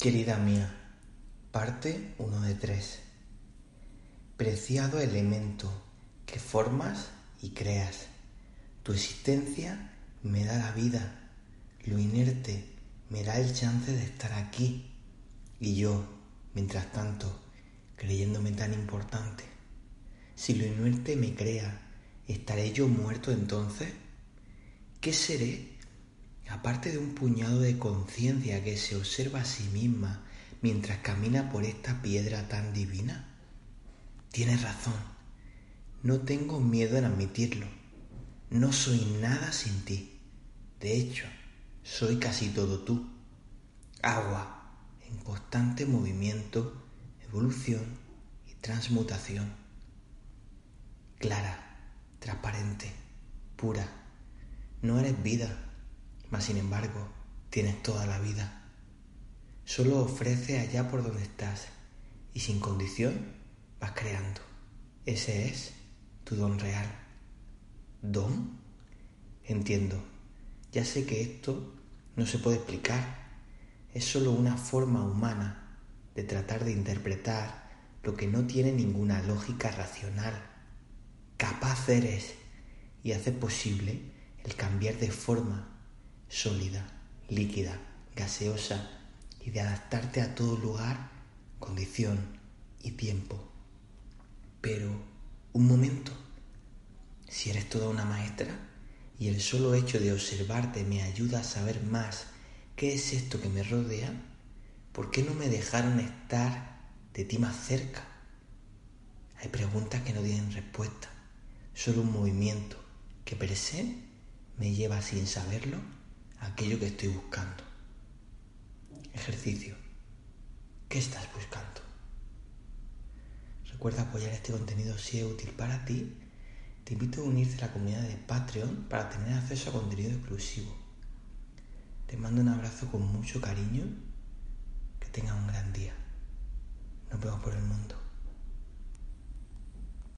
Querida mía, parte 1 de 3. Preciado elemento que formas y creas. Tu existencia me da la vida, lo inerte me da el chance de estar aquí. Y yo, mientras tanto, creyéndome tan importante. Si lo inerte me crea, ¿estaré yo muerto entonces? ¿Qué seré aparte de un puñado de conciencia que se observa a sí misma mientras camina por esta piedra tan divina? Tienes razón, no tengo miedo en admitirlo, no soy nada sin ti, de hecho, soy casi todo tú, agua en constante movimiento, evolución y transmutación, clara, transparente, pura, no eres vida, mas sin embargo tienes toda la vida. Solo ofrece allá por donde estás y sin condición vas creando. Ese es tu don real. ¿Don? Entiendo. Ya sé que esto no se puede explicar. Es solo una forma humana de tratar de interpretar lo que no tiene ninguna lógica racional. Capaz eres y hace posible el cambiar de forma sólida, líquida, gaseosa y de adaptarte a todo lugar, condición y tiempo. Pero, un momento, si eres toda una maestra y el solo hecho de observarte me ayuda a saber más qué es esto que me rodea, ¿por qué no me dejaron estar de ti más cerca? Hay preguntas que no tienen respuesta, solo un movimiento que per se me lleva sin saberlo aquello que estoy buscando. Ejercicio. ¿Qué estás buscando? Recuerda apoyar este contenido si es útil para ti. Te invito a unirte a la comunidad de Patreon para tener acceso a contenido exclusivo. Te mando un abrazo con mucho cariño